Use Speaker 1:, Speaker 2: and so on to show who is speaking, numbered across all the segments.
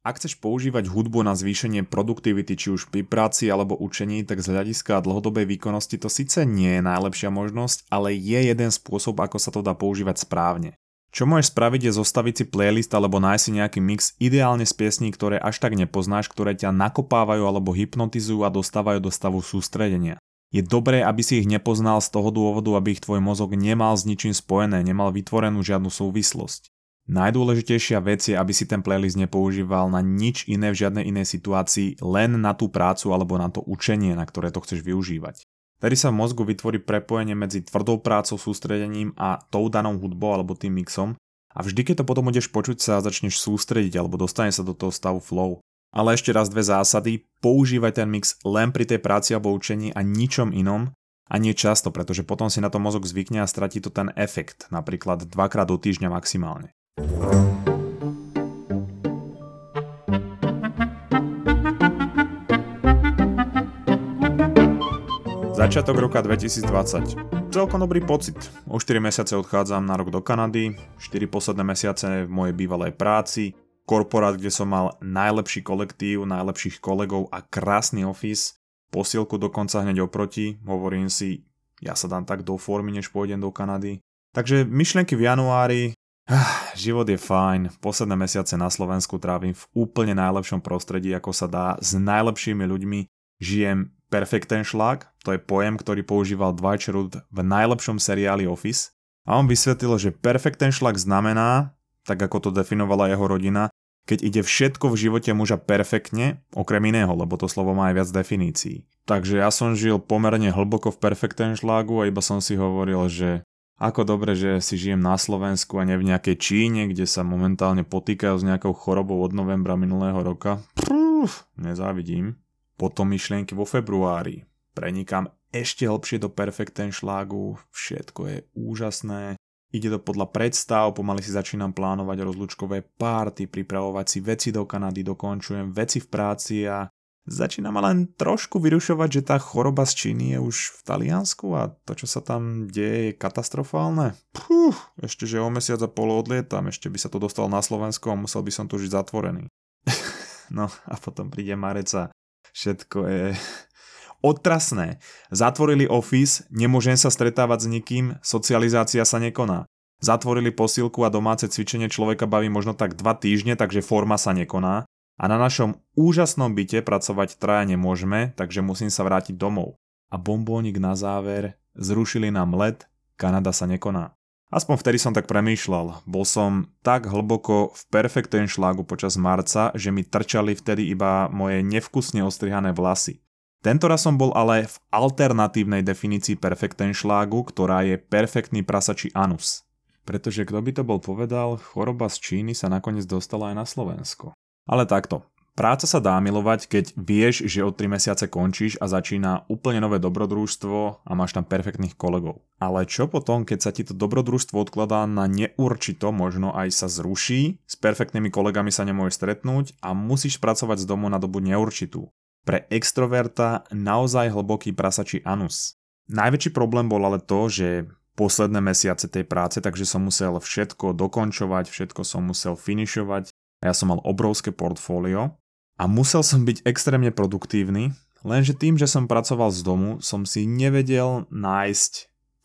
Speaker 1: Ak chceš používať hudbu na zvýšenie produktivity či už pri práci alebo učení, tak z hľadiska dlhodobej výkonnosti to síce nie je najlepšia možnosť, ale je jeden spôsob, ako sa to dá používať správne. Čo môžeš spraviť je zostaviť si playlist alebo nájsť si nejaký mix ideálne z piesní, ktoré až tak nepoznáš, ktoré ťa nakopávajú alebo hypnotizujú a dostávajú do stavu sústredenia. Je dobré, aby si ich nepoznal z toho dôvodu, aby ich tvoj mozog nemal s ničím spojené, nemal vytvorenú žiadnu súvislosť. Najdôležitejšia vec je, aby si ten playlist nepoužíval na nič iné v žiadnej inej situácii, len na tú prácu alebo na to učenie, na ktoré to chceš využívať. Tedy sa v mozgu vytvorí prepojenie medzi tvrdou prácou, sústredením a tou danou hudbou alebo tým mixom a vždy, keď to potom budeš počuť sa začneš sústrediť alebo dostane sa do toho stavu flow. Ale ešte raz dve zásady, používaj ten mix len pri tej práci alebo učení a ničom inom a nie často, pretože potom si na to mozog zvykne a stratí to ten efekt, napríklad dvakrát do týždňa maximálne. Začiatok roka 2020. Celkom dobrý pocit. O 4 mesiace odchádzam na rok do Kanady, 4 posledné mesiace v mojej bývalej práci, korporát, kde som mal najlepší kolektív, najlepších kolegov a krásny office, posielku dokonca hneď oproti, hovorím si, ja sa dám tak do formy, než pôjdem do Kanady. Takže myšlienky v januári, život je fajn, posledné mesiace na Slovensku trávim v úplne najlepšom prostredí, ako sa dá, s najlepšími ľuďmi, žijem perfekten šlak, to je pojem, ktorý používal Dwight Schrute v najlepšom seriáli Office. A on vysvetlil, že perfekten šlak znamená, tak ako to definovala jeho rodina, keď ide všetko v živote muža perfektne, okrem iného, lebo to slovo má aj viac definícií. Takže ja som žil pomerne hlboko v perfekten šlágu a iba som si hovoril, že ako dobre, že si žijem na Slovensku a ne v nejakej Číne, kde sa momentálne potýkajú s nejakou chorobou od novembra minulého roka. Prúf, nezávidím. Potom myšlienky vo februári. Prenikám ešte hlbšie do perfekten šlágu, všetko je úžasné. Ide to podľa predstav, pomaly si začínam plánovať rozlúčkové párty, pripravovať si veci do Kanady, dokončujem veci v práci a Začína ma len trošku vyrušovať, že tá choroba z Číny je už v Taliansku a to, čo sa tam deje, je katastrofálne. Puh, ešte, že o mesiac a pol odlietam, ešte by sa to dostal na Slovensko a musel by som tu žiť zatvorený. no a potom príde marec a všetko je otrasné. Zatvorili office, nemôžem sa stretávať s nikým, socializácia sa nekoná. Zatvorili posilku a domáce cvičenie človeka baví možno tak dva týždne, takže forma sa nekoná a na našom úžasnom byte pracovať traja nemôžeme, takže musím sa vrátiť domov. A bombónik na záver, zrušili nám let, Kanada sa nekoná. Aspoň vtedy som tak premýšľal. Bol som tak hlboko v perfekten šlágu počas marca, že mi trčali vtedy iba moje nevkusne ostrihané vlasy. Tento raz som bol ale v alternatívnej definícii perfekten šlágu, ktorá je perfektný prasačí anus. Pretože kto by to bol povedal, choroba z Číny sa nakoniec dostala aj na Slovensko. Ale takto. Práca sa dá milovať, keď vieš, že od 3 mesiace končíš a začína úplne nové dobrodružstvo a máš tam perfektných kolegov. Ale čo potom, keď sa ti to dobrodružstvo odkladá na neurčito, možno aj sa zruší, s perfektnými kolegami sa nemôžeš stretnúť a musíš pracovať z domu na dobu neurčitú. Pre extroverta naozaj hlboký prasačí anus. Najväčší problém bol ale to, že posledné mesiace tej práce, takže som musel všetko dokončovať, všetko som musel finišovať, ja som mal obrovské portfólio a musel som byť extrémne produktívny, lenže tým, že som pracoval z domu, som si nevedel nájsť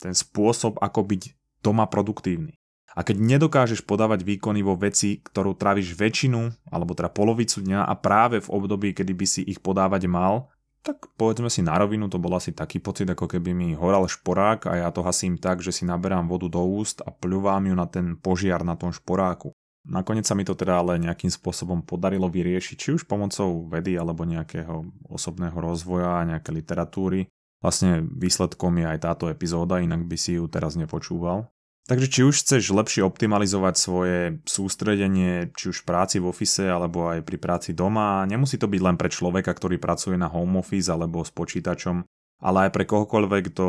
Speaker 1: ten spôsob, ako byť doma produktívny. A keď nedokážeš podávať výkony vo veci, ktorú tráviš väčšinu, alebo teda polovicu dňa a práve v období, kedy by si ich podávať mal, tak povedzme si na rovinu, to bol asi taký pocit, ako keby mi horal šporák a ja to hasím tak, že si naberám vodu do úst a pľuvám ju na ten požiar na tom šporáku. Nakoniec sa mi to teda ale nejakým spôsobom podarilo vyriešiť, či už pomocou vedy alebo nejakého osobného rozvoja, nejaké literatúry. Vlastne výsledkom je aj táto epizóda, inak by si ju teraz nepočúval. Takže či už chceš lepšie optimalizovať svoje sústredenie, či už v práci v ofise alebo aj pri práci doma, nemusí to byť len pre človeka, ktorý pracuje na home office alebo s počítačom, ale aj pre kohokoľvek, kto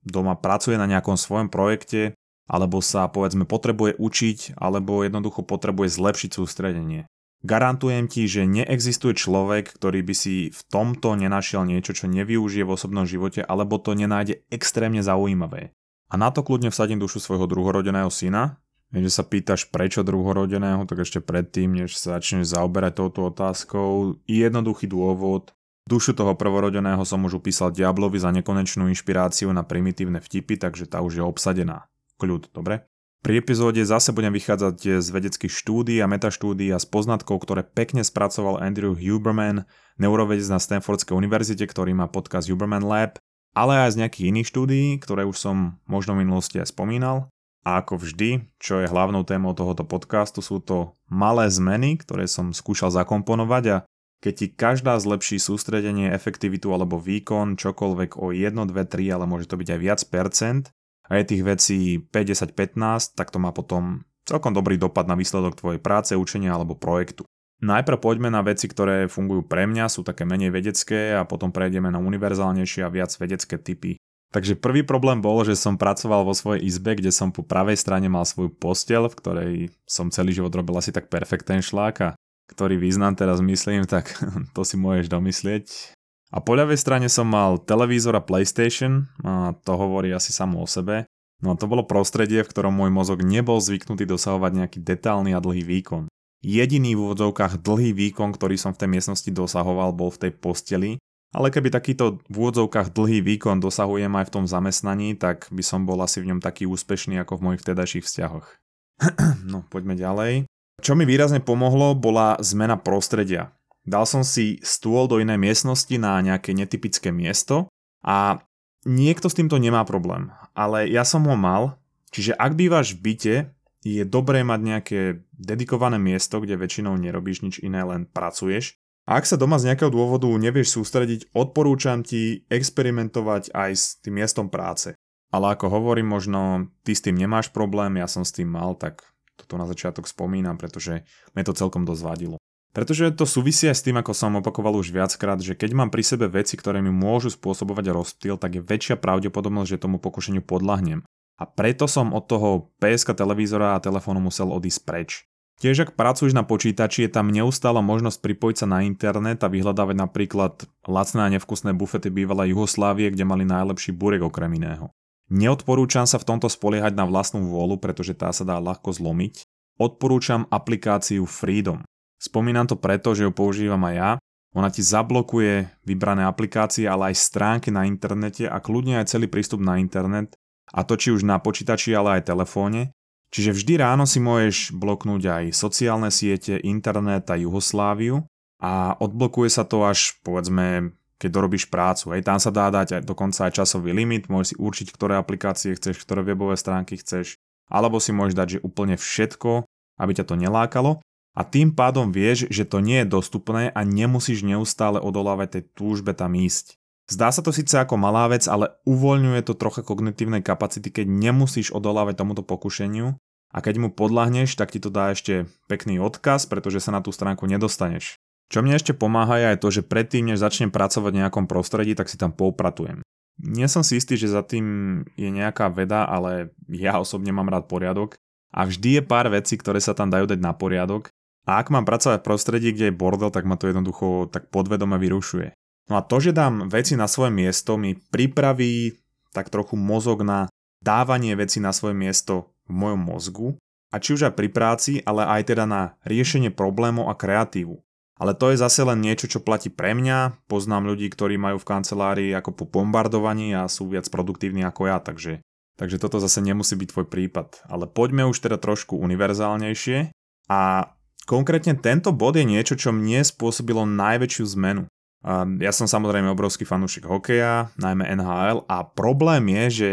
Speaker 1: doma pracuje na nejakom svojom projekte alebo sa povedzme potrebuje učiť, alebo jednoducho potrebuje zlepšiť sústredenie. Garantujem ti, že neexistuje človek, ktorý by si v tomto nenašiel niečo, čo nevyužije v osobnom živote, alebo to nenájde extrémne zaujímavé. A na to kľudne vsadím dušu svojho druhorodeného syna, Viem, že sa pýtaš prečo druhorodeného, tak ešte predtým, než sa začneš zaoberať touto otázkou, jednoduchý dôvod. Dušu toho prvorodeného som už upísal Diablovi za nekonečnú inšpiráciu na primitívne vtipy, takže tá už je obsadená. Kľud, dobre? Pri epizóde zase budem vychádzať z vedeckých štúdí a metaštúdí a z poznatkov, ktoré pekne spracoval Andrew Huberman, neurovedec na Stanfordskej univerzite, ktorý má podcast Huberman Lab, ale aj z nejakých iných štúdií, ktoré už som možno v minulosti aj spomínal. A ako vždy, čo je hlavnou témou tohoto podcastu, sú to malé zmeny, ktoré som skúšal zakomponovať a keď ti každá zlepší sústredenie, efektivitu alebo výkon čokoľvek o 1, 2, 3, ale môže to byť aj viac percent, a je tých vecí 50, 15, tak to má potom celkom dobrý dopad na výsledok tvojej práce, učenia alebo projektu. Najprv poďme na veci, ktoré fungujú pre mňa, sú také menej vedecké a potom prejdeme na univerzálnejšie a viac vedecké typy. Takže prvý problém bol, že som pracoval vo svojej izbe, kde som po pravej strane mal svoju postel, v ktorej som celý život robil asi tak perfektný šlák a ktorý význam teraz myslím, tak to si môžeš domyslieť. A po ľavej strane som mal televízor a PlayStation, a to hovorí asi samo o sebe. No a to bolo prostredie, v ktorom môj mozog nebol zvyknutý dosahovať nejaký detálny a dlhý výkon. Jediný v úvodzovkách dlhý výkon, ktorý som v tej miestnosti dosahoval, bol v tej posteli, ale keby takýto v úvodzovkách dlhý výkon dosahujem aj v tom zamestnaní, tak by som bol asi v ňom taký úspešný ako v mojich vtedajších vzťahoch. no, poďme ďalej. Čo mi výrazne pomohlo, bola zmena prostredia. Dal som si stôl do inej miestnosti na nejaké netypické miesto a niekto s týmto nemá problém, ale ja som ho mal, čiže ak bývaš v byte, je dobré mať nejaké dedikované miesto, kde väčšinou nerobíš nič iné, len pracuješ. A ak sa doma z nejakého dôvodu nevieš sústrediť, odporúčam ti experimentovať aj s tým miestom práce. Ale ako hovorím, možno ty s tým nemáš problém, ja som s tým mal, tak toto na začiatok spomínam, pretože mi to celkom dosť vadilo. Pretože to súvisí aj s tým, ako som opakoval už viackrát, že keď mám pri sebe veci, ktoré mi môžu spôsobovať rozptýl, tak je väčšia pravdepodobnosť, že tomu pokušeniu podľahnem. A preto som od toho PSK televízora a telefónu musel odísť preč. Tiež ak pracuješ na počítači, je tam neustála možnosť pripojiť sa na internet a vyhľadávať napríklad lacné a nevkusné bufety bývalej Juhoslávie, kde mali najlepší burek okrem iného. Neodporúčam sa v tomto spoliehať na vlastnú vôľu, pretože tá sa dá ľahko zlomiť. Odporúčam aplikáciu Freedom. Spomínam to preto, že ju používam aj ja. Ona ti zablokuje vybrané aplikácie, ale aj stránky na internete a kľudne aj celý prístup na internet, a to či už na počítači, ale aj telefóne. Čiže vždy ráno si môžeš bloknúť aj sociálne siete, internet a Jugosláviu a odblokuje sa to až povedzme keď dorobíš prácu. Hej, tam sa dá dať aj, dokonca aj časový limit, môžeš si určiť, ktoré aplikácie chceš, ktoré webové stránky chceš, alebo si môžeš dať, že úplne všetko, aby ťa to nelákalo a tým pádom vieš, že to nie je dostupné a nemusíš neustále odolávať tej túžbe tam ísť. Zdá sa to síce ako malá vec, ale uvoľňuje to trocha kognitívnej kapacity, keď nemusíš odolávať tomuto pokušeniu a keď mu podľahneš, tak ti to dá ešte pekný odkaz, pretože sa na tú stránku nedostaneš. Čo mne ešte pomáha je to, že predtým, než začnem pracovať v nejakom prostredí, tak si tam poupratujem. Nie som si istý, že za tým je nejaká veda, ale ja osobne mám rád poriadok a vždy je pár vecí, ktoré sa tam dajú dať na poriadok a ak mám pracovať v prostredí, kde je bordel, tak ma to jednoducho tak podvedome vyrušuje. No a to, že dám veci na svoje miesto, mi pripraví tak trochu mozog na dávanie veci na svoje miesto v mojom mozgu, a či už aj pri práci, ale aj teda na riešenie problémov a kreatívu. Ale to je zase len niečo, čo platí pre mňa. Poznám ľudí, ktorí majú v kancelárii ako po bombardovaní a sú viac produktívni ako ja, takže, takže toto zase nemusí byť tvoj prípad. Ale poďme už teda trošku univerzálnejšie a Konkrétne tento bod je niečo, čo mne spôsobilo najväčšiu zmenu. Ja som samozrejme obrovský fanúšik hokeja, najmä NHL a problém je, že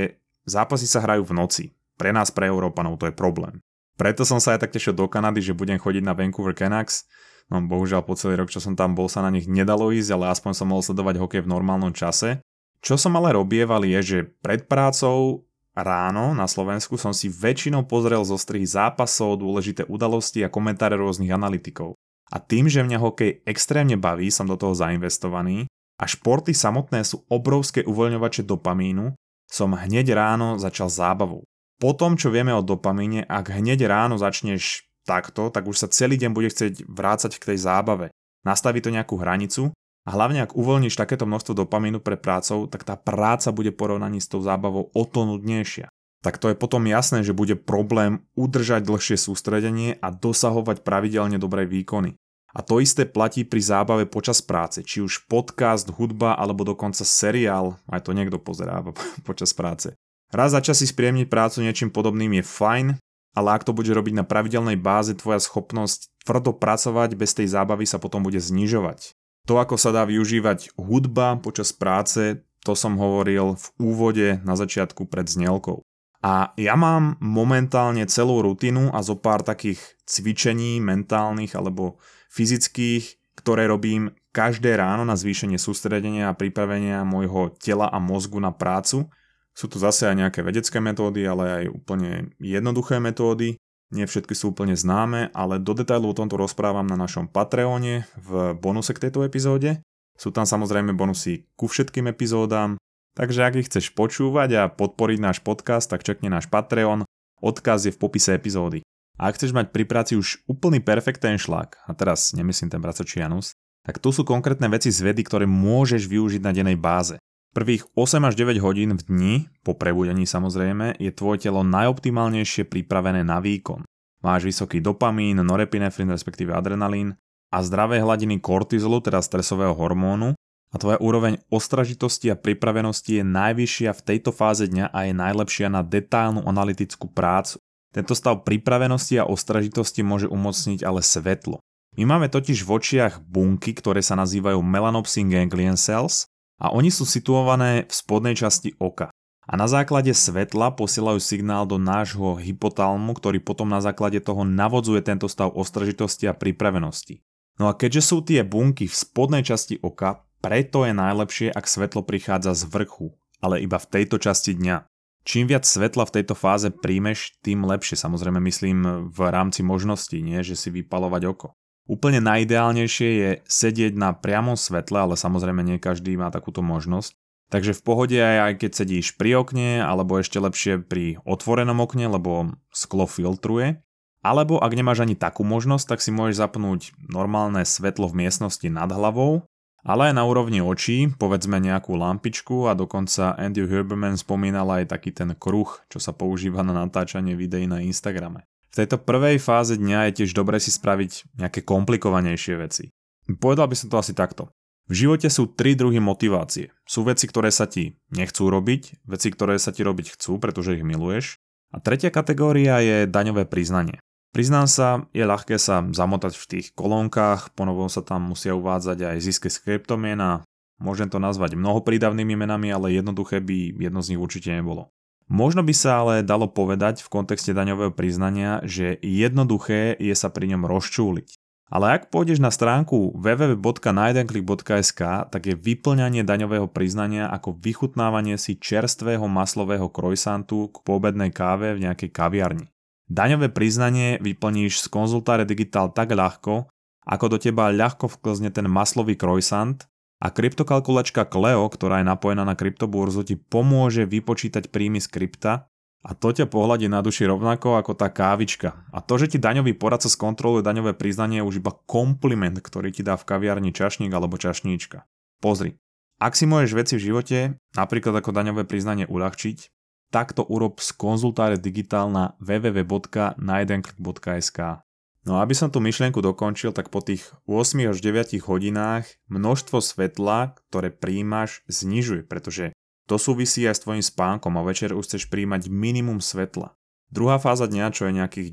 Speaker 1: zápasy sa hrajú v noci. Pre nás, pre Európanov to je problém. Preto som sa aj tak tešil do Kanady, že budem chodiť na Vancouver Canucks. No bohužiaľ po celý rok, čo som tam bol, sa na nich nedalo ísť, ale aspoň som mohol sledovať hokej v normálnom čase. Čo som ale robieval je, že pred prácou ráno na Slovensku som si väčšinou pozrel zo strihy zápasov, dôležité udalosti a komentáre rôznych analytikov. A tým, že mňa hokej extrémne baví, som do toho zainvestovaný a športy samotné sú obrovské uvoľňovače dopamínu, som hneď ráno začal zábavou. Po tom, čo vieme o dopamíne, ak hneď ráno začneš takto, tak už sa celý deň bude chcieť vrácať k tej zábave. Nastaví to nejakú hranicu a hlavne ak uvoľníš takéto množstvo dopamínu pre prácou, tak tá práca bude porovnaní s tou zábavou o to nudnejšia. tak to je potom jasné, že bude problém udržať dlhšie sústredenie a dosahovať pravidelne dobré výkony. A to isté platí pri zábave počas práce, či už podcast, hudba alebo dokonca seriál, aj to niekto pozerá počas práce. Raz za čas si spriemniť prácu niečím podobným je fajn, ale ak to bude robiť na pravidelnej báze, tvoja schopnosť tvrdo pracovať bez tej zábavy sa potom bude znižovať. To, ako sa dá využívať hudba počas práce, to som hovoril v úvode na začiatku pred znelkou. A ja mám momentálne celú rutinu a zo pár takých cvičení mentálnych alebo fyzických, ktoré robím každé ráno na zvýšenie sústredenia a pripravenia môjho tela a mozgu na prácu. Sú tu zase aj nejaké vedecké metódy, ale aj úplne jednoduché metódy. Nie všetky sú úplne známe, ale do detailu o tomto rozprávam na našom Patreone v bonuse k tejto epizóde. Sú tam samozrejme bonusy ku všetkým epizódam, takže ak ich chceš počúvať a podporiť náš podcast, tak čekni náš Patreon, odkaz je v popise epizódy. A ak chceš mať pri práci už úplný perfektný šlak, a teraz nemyslím ten bracočianus, tak tu sú konkrétne veci z vedy, ktoré môžeš využiť na dennej báze. Prvých 8 až 9 hodín v dni, po prebudení samozrejme, je tvoje telo najoptimálnejšie pripravené na výkon. Máš vysoký dopamín, norepinefrin respektíve adrenalín a zdravé hladiny kortizolu, teda stresového hormónu a tvoja úroveň ostražitosti a pripravenosti je najvyššia v tejto fáze dňa a je najlepšia na detálnu analytickú prácu. Tento stav pripravenosti a ostražitosti môže umocniť ale svetlo. My máme totiž v očiach bunky, ktoré sa nazývajú melanopsin ganglion cells a oni sú situované v spodnej časti oka. A na základe svetla posielajú signál do nášho hypotalmu, ktorý potom na základe toho navodzuje tento stav ostražitosti a pripravenosti. No a keďže sú tie bunky v spodnej časti oka, preto je najlepšie, ak svetlo prichádza z vrchu, ale iba v tejto časti dňa. Čím viac svetla v tejto fáze príjmeš, tým lepšie. Samozrejme myslím v rámci možností, nie že si vypalovať oko. Úplne najideálnejšie je sedieť na priamom svetle, ale samozrejme nie každý má takúto možnosť. Takže v pohode aj, keď sedíš pri okne, alebo ešte lepšie pri otvorenom okne, lebo sklo filtruje. Alebo ak nemáš ani takú možnosť, tak si môžeš zapnúť normálne svetlo v miestnosti nad hlavou ale aj na úrovni očí, povedzme nejakú lampičku a dokonca Andy Huberman spomínal aj taký ten kruh, čo sa používa na natáčanie videí na Instagrame. V tejto prvej fáze dňa je tiež dobre si spraviť nejaké komplikovanejšie veci. Povedal by som to asi takto. V živote sú tri druhy motivácie. Sú veci, ktoré sa ti nechcú robiť, veci, ktoré sa ti robiť chcú, pretože ich miluješ. A tretia kategória je daňové priznanie. Priznám sa, je ľahké sa zamotať v tých kolónkach, ponovom sa tam musia uvádzať aj ziske z kryptomien a môžem to nazvať mnoho prídavnými menami, ale jednoduché by jedno z nich určite nebolo. Možno by sa ale dalo povedať v kontexte daňového priznania, že jednoduché je sa pri ňom rozčúliť. Ale ak pôjdeš na stránku www.najedenklik.sk, tak je vyplňanie daňového priznania ako vychutnávanie si čerstvého maslového krojsantu k poobednej káve v nejakej kaviarni. Daňové priznanie vyplníš z konzultáre Digital tak ľahko, ako do teba ľahko vklzne ten maslový krojsant a kryptokalkulačka Cleo, ktorá je napojená na kryptoburzu, ti pomôže vypočítať príjmy z krypta a to ťa pohľadí na duši rovnako ako tá kávička. A to, že ti daňový poradca skontroluje daňové priznanie je už iba kompliment, ktorý ti dá v kaviarni čašník alebo čašníčka. Pozri, ak si môžeš veci v živote, napríklad ako daňové priznanie uľahčiť, takto urob z konzultáre digitál na www.najedenklik.sk. No a aby som tú myšlienku dokončil, tak po tých 8 až 9 hodinách množstvo svetla, ktoré príjmaš, znižuje, pretože to súvisí aj s tvojim spánkom a večer už chceš príjmať minimum svetla. Druhá fáza dňa, čo je nejakých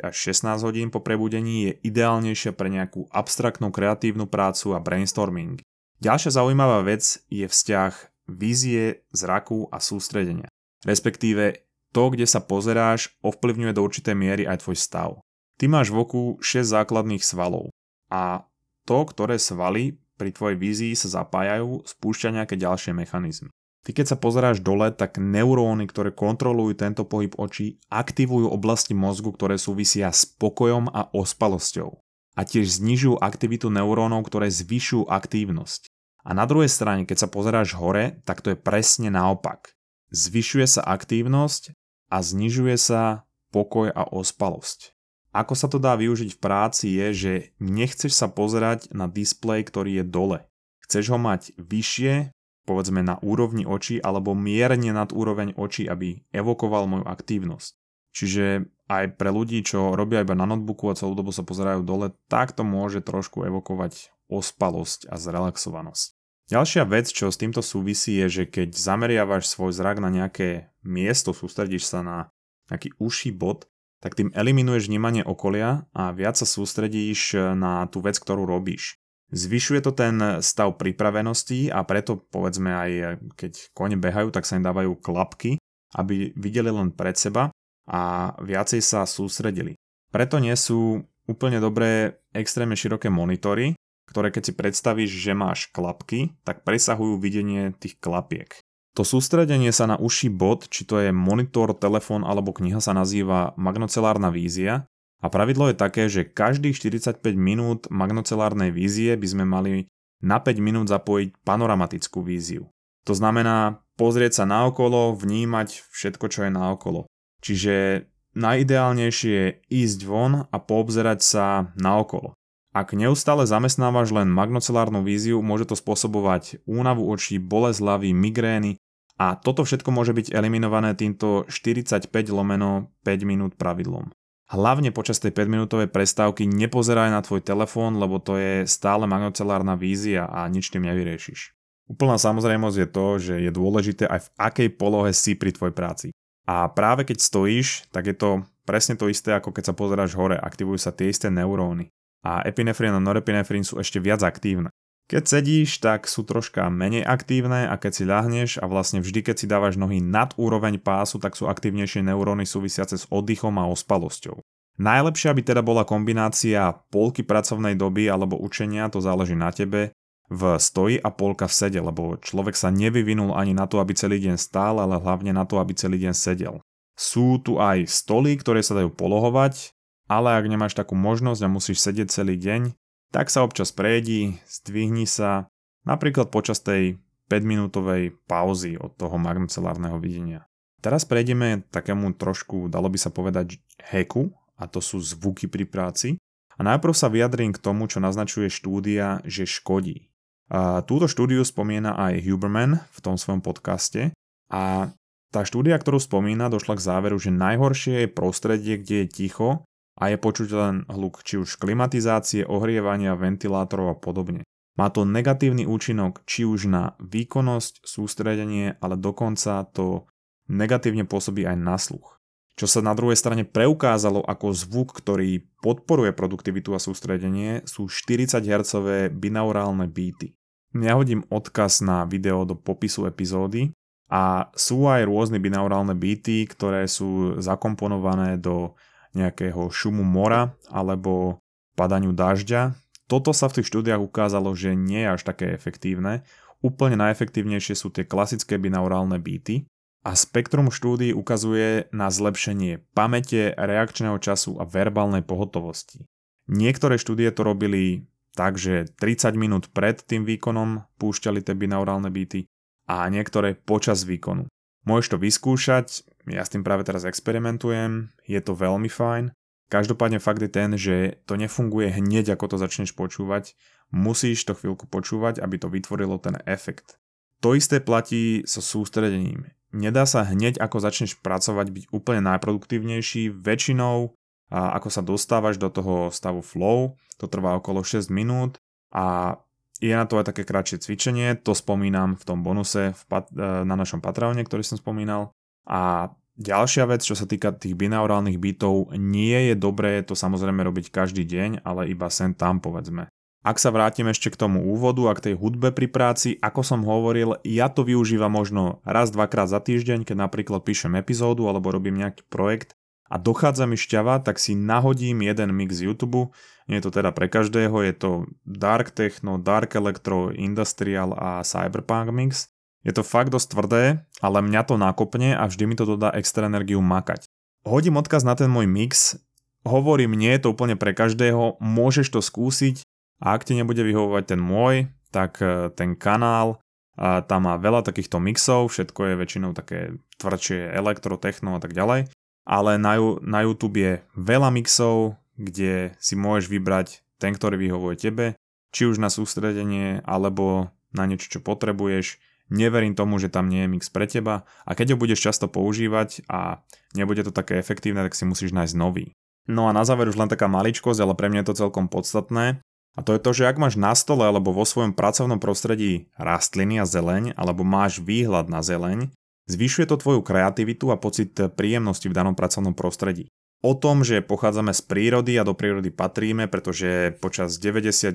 Speaker 1: 9 až 16 hodín po prebudení, je ideálnejšia pre nejakú abstraktnú kreatívnu prácu a brainstorming. Ďalšia zaujímavá vec je vzťah vízie, zraku a sústredenia. Respektíve to, kde sa pozeráš, ovplyvňuje do určitej miery aj tvoj stav. Ty máš v oku 6 základných svalov a to, ktoré svaly pri tvojej vízii sa zapájajú, spúšťa nejaké ďalšie mechanizmy. Ty keď sa pozeráš dole, tak neuróny, ktoré kontrolujú tento pohyb očí, aktivujú oblasti mozgu, ktoré súvisia s pokojom a ospalosťou. A tiež znižujú aktivitu neurónov, ktoré zvyšujú aktívnosť. A na druhej strane, keď sa pozeráš hore, tak to je presne naopak zvyšuje sa aktívnosť a znižuje sa pokoj a ospalosť. Ako sa to dá využiť v práci je, že nechceš sa pozerať na displej, ktorý je dole. Chceš ho mať vyššie, povedzme na úrovni očí alebo mierne nad úroveň očí, aby evokoval moju aktívnosť. Čiže aj pre ľudí, čo robia iba na notebooku a celú dobu sa pozerajú dole, tak to môže trošku evokovať ospalosť a zrelaxovanosť. Ďalšia vec, čo s týmto súvisí, je, že keď zameriavaš svoj zrak na nejaké miesto, sústredíš sa na nejaký uší bod, tak tým eliminuješ vnímanie okolia a viac sa sústredíš na tú vec, ktorú robíš. Zvyšuje to ten stav pripravenosti a preto povedzme aj keď kone behajú, tak sa im dávajú klapky, aby videli len pred seba a viacej sa sústredili. Preto nie sú úplne dobré extrémne široké monitory, ktoré keď si predstavíš, že máš klapky, tak presahujú videnie tých klapiek. To sústredenie sa na uší bod, či to je monitor, telefón alebo kniha sa nazýva magnocelárna vízia a pravidlo je také, že každých 45 minút magnocelárnej vízie by sme mali na 5 minút zapojiť panoramatickú víziu. To znamená pozrieť sa naokolo, vnímať všetko, čo je naokolo. Čiže najideálnejšie je ísť von a poobzerať sa naokolo. Ak neustále zamestnávaš len magnocelárnu víziu, môže to spôsobovať únavu očí, bolesť hlavy, migrény a toto všetko môže byť eliminované týmto 45 lomeno 5 minút pravidlom. Hlavne počas tej 5 minútovej prestávky nepozeraj na tvoj telefón, lebo to je stále magnocelárna vízia a nič tým nevyriešiš. Úplná samozrejmosť je to, že je dôležité aj v akej polohe si pri tvojej práci. A práve keď stojíš, tak je to presne to isté, ako keď sa pozeráš hore, aktivujú sa tie isté neuróny a epinefrín a norepinefrín sú ešte viac aktívne. Keď sedíš, tak sú troška menej aktívne a keď si ľahneš a vlastne vždy, keď si dávaš nohy nad úroveň pásu, tak sú aktívnejšie neuróny súvisiace s oddychom a ospalosťou. Najlepšia by teda bola kombinácia polky pracovnej doby alebo učenia, to záleží na tebe, v stoji a polka v sede, lebo človek sa nevyvinul ani na to, aby celý deň stál, ale hlavne na to, aby celý deň sedel. Sú tu aj stoly, ktoré sa dajú polohovať, ale ak nemáš takú možnosť a musíš sedieť celý deň, tak sa občas prejdi, zdvihni sa, napríklad počas tej 5-minútovej pauzy od toho magnocelárneho videnia. Teraz prejdeme takému trošku, dalo by sa povedať, heku, a to sú zvuky pri práci. A najprv sa vyjadrím k tomu, čo naznačuje štúdia, že škodí. A túto štúdiu spomína aj Huberman v tom svojom podcaste a tá štúdia, ktorú spomína, došla k záveru, že najhoršie je prostredie, kde je ticho a je počuť len hluk či už klimatizácie, ohrievania, ventilátorov a podobne. Má to negatívny účinok či už na výkonnosť, sústredenie, ale dokonca to negatívne pôsobí aj na sluch. Čo sa na druhej strane preukázalo ako zvuk, ktorý podporuje produktivitu a sústredenie, sú 40 Hz binaurálne beaty. Ja hodím odkaz na video do popisu epizódy a sú aj rôzne binaurálne beaty, ktoré sú zakomponované do nejakého šumu mora alebo padaniu dažďa. Toto sa v tých štúdiách ukázalo, že nie je až také efektívne. Úplne najefektívnejšie sú tie klasické binaurálne byty a spektrum štúdií ukazuje na zlepšenie pamäte, reakčného času a verbálnej pohotovosti. Niektoré štúdie to robili tak, že 30 minút pred tým výkonom púšťali tie binaurálne byty a niektoré počas výkonu. Môžeš to vyskúšať, ja s tým práve teraz experimentujem, je to veľmi fajn. Každopádne fakt je ten, že to nefunguje hneď ako to začneš počúvať, musíš to chvíľku počúvať, aby to vytvorilo ten efekt. To isté platí so sústredením. Nedá sa hneď ako začneš pracovať byť úplne najproduktívnejší, väčšinou a ako sa dostávaš do toho stavu flow, to trvá okolo 6 minút a je na to aj také kratšie cvičenie, to spomínam v tom bonuse v pat- e, na našom Patreone, ktorý som spomínal. A ďalšia vec, čo sa týka tých binaurálnych bytov, nie je dobré to samozrejme robiť každý deň, ale iba sen tam povedzme. Ak sa vrátim ešte k tomu úvodu a k tej hudbe pri práci, ako som hovoril, ja to využívam možno raz, dvakrát za týždeň, keď napríklad píšem epizódu alebo robím nejaký projekt a dochádza mi šťava, tak si nahodím jeden mix z YouTube, nie je to teda pre každého, je to Dark Techno, Dark Electro, Industrial a Cyberpunk mix. Je to fakt dosť tvrdé, ale mňa to nakopne a vždy mi to dodá extra energiu makať. Hodím odkaz na ten môj mix, hovorím, nie je to úplne pre každého, môžeš to skúsiť a ak ti nebude vyhovovať ten môj, tak e, ten kanál, a tam má veľa takýchto mixov, všetko je väčšinou také tvrdšie elektro, techno a tak ďalej. Ale na, na YouTube je veľa mixov, kde si môžeš vybrať ten, ktorý vyhovuje tebe, či už na sústredenie, alebo na niečo, čo potrebuješ. neverím tomu, že tam nie je mix pre teba a keď ho budeš často používať a nebude to také efektívne, tak si musíš nájsť nový. No a na záver už len taká maličkosť, ale pre mňa je to celkom podstatné. A to je to, že ak máš na stole alebo vo svojom pracovnom prostredí rastliny a zeleň, alebo máš výhľad na zeleň, zvyšuje to tvoju kreativitu a pocit príjemnosti v danom pracovnom prostredí. O tom, že pochádzame z prírody a do prírody patríme, pretože počas 99,9%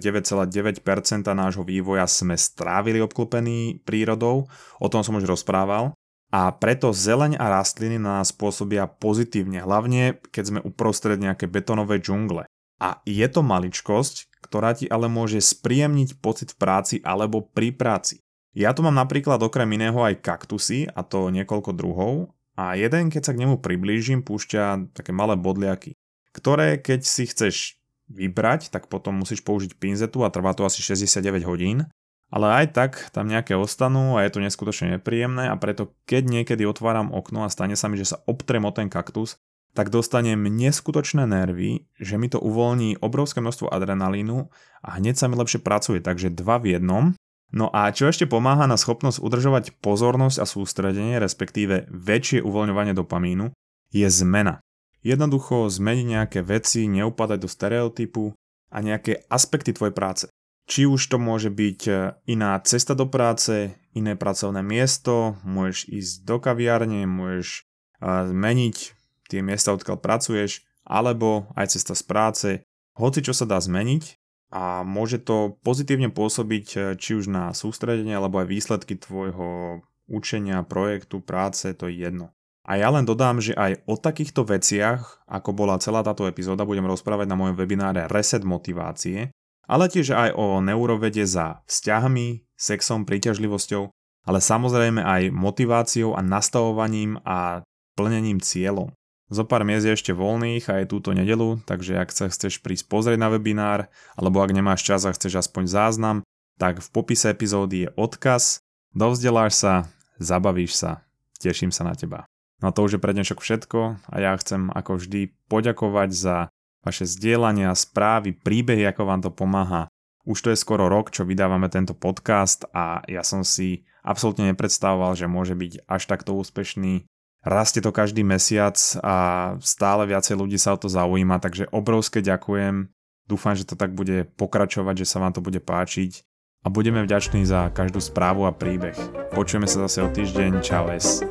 Speaker 1: nášho vývoja sme strávili obklopení prírodou, o tom som už rozprával. A preto zeleň a rastliny na nás pôsobia pozitívne, hlavne keď sme uprostred nejaké betonové džungle. A je to maličkosť, ktorá ti ale môže spríjemniť pocit v práci alebo pri práci. Ja tu mám napríklad okrem iného aj kaktusy, a to niekoľko druhov, a jeden, keď sa k nemu priblížim, púšťa také malé bodliaky, ktoré keď si chceš vybrať, tak potom musíš použiť pinzetu a trvá to asi 69 hodín. Ale aj tak tam nejaké ostanú a je to neskutočne nepríjemné a preto keď niekedy otváram okno a stane sa mi, že sa obtrem o ten kaktus, tak dostanem neskutočné nervy, že mi to uvoľní obrovské množstvo adrenalínu a hneď sa mi lepšie pracuje, takže dva v jednom No a čo ešte pomáha na schopnosť udržovať pozornosť a sústredenie, respektíve väčšie uvoľňovanie dopamínu, je zmena. Jednoducho zmeniť nejaké veci, neupadať do stereotypu a nejaké aspekty tvojej práce. Či už to môže byť e, iná cesta do práce, iné pracovné miesto, môžeš ísť do kaviárne, môžeš e, zmeniť tie miesta, odkiaľ pracuješ, alebo aj cesta z práce. Hoci čo sa dá zmeniť, a môže to pozitívne pôsobiť e, či už na sústredenie alebo aj výsledky tvojho učenia, projektu, práce, to je jedno. A ja len dodám, že aj o takýchto veciach, ako bola celá táto epizóda, budem rozprávať na mojom webináre Reset motivácie, ale tiež aj o neurovede za vzťahmi, sexom, príťažlivosťou, ale samozrejme aj motiváciou a nastavovaním a plnením cieľov. Zo pár miest je ešte voľných a je túto nedelu, takže ak sa chceš prísť pozrieť na webinár, alebo ak nemáš čas a chceš aspoň záznam, tak v popise epizódy je odkaz, dovzdeláš sa, zabavíš sa, teším sa na teba. No a to už je pre dnešok všetko a ja chcem ako vždy poďakovať za vaše zdieľania, správy, príbehy, ako vám to pomáha. Už to je skoro rok, čo vydávame tento podcast a ja som si absolútne nepredstavoval, že môže byť až takto úspešný Rastie to každý mesiac a stále viacej ľudí sa o to zaujíma, takže obrovské ďakujem. Dúfam, že to tak bude pokračovať, že sa vám to bude páčiť a budeme vďační za každú správu a príbeh. Počujeme sa zase o týždeň. Čau es.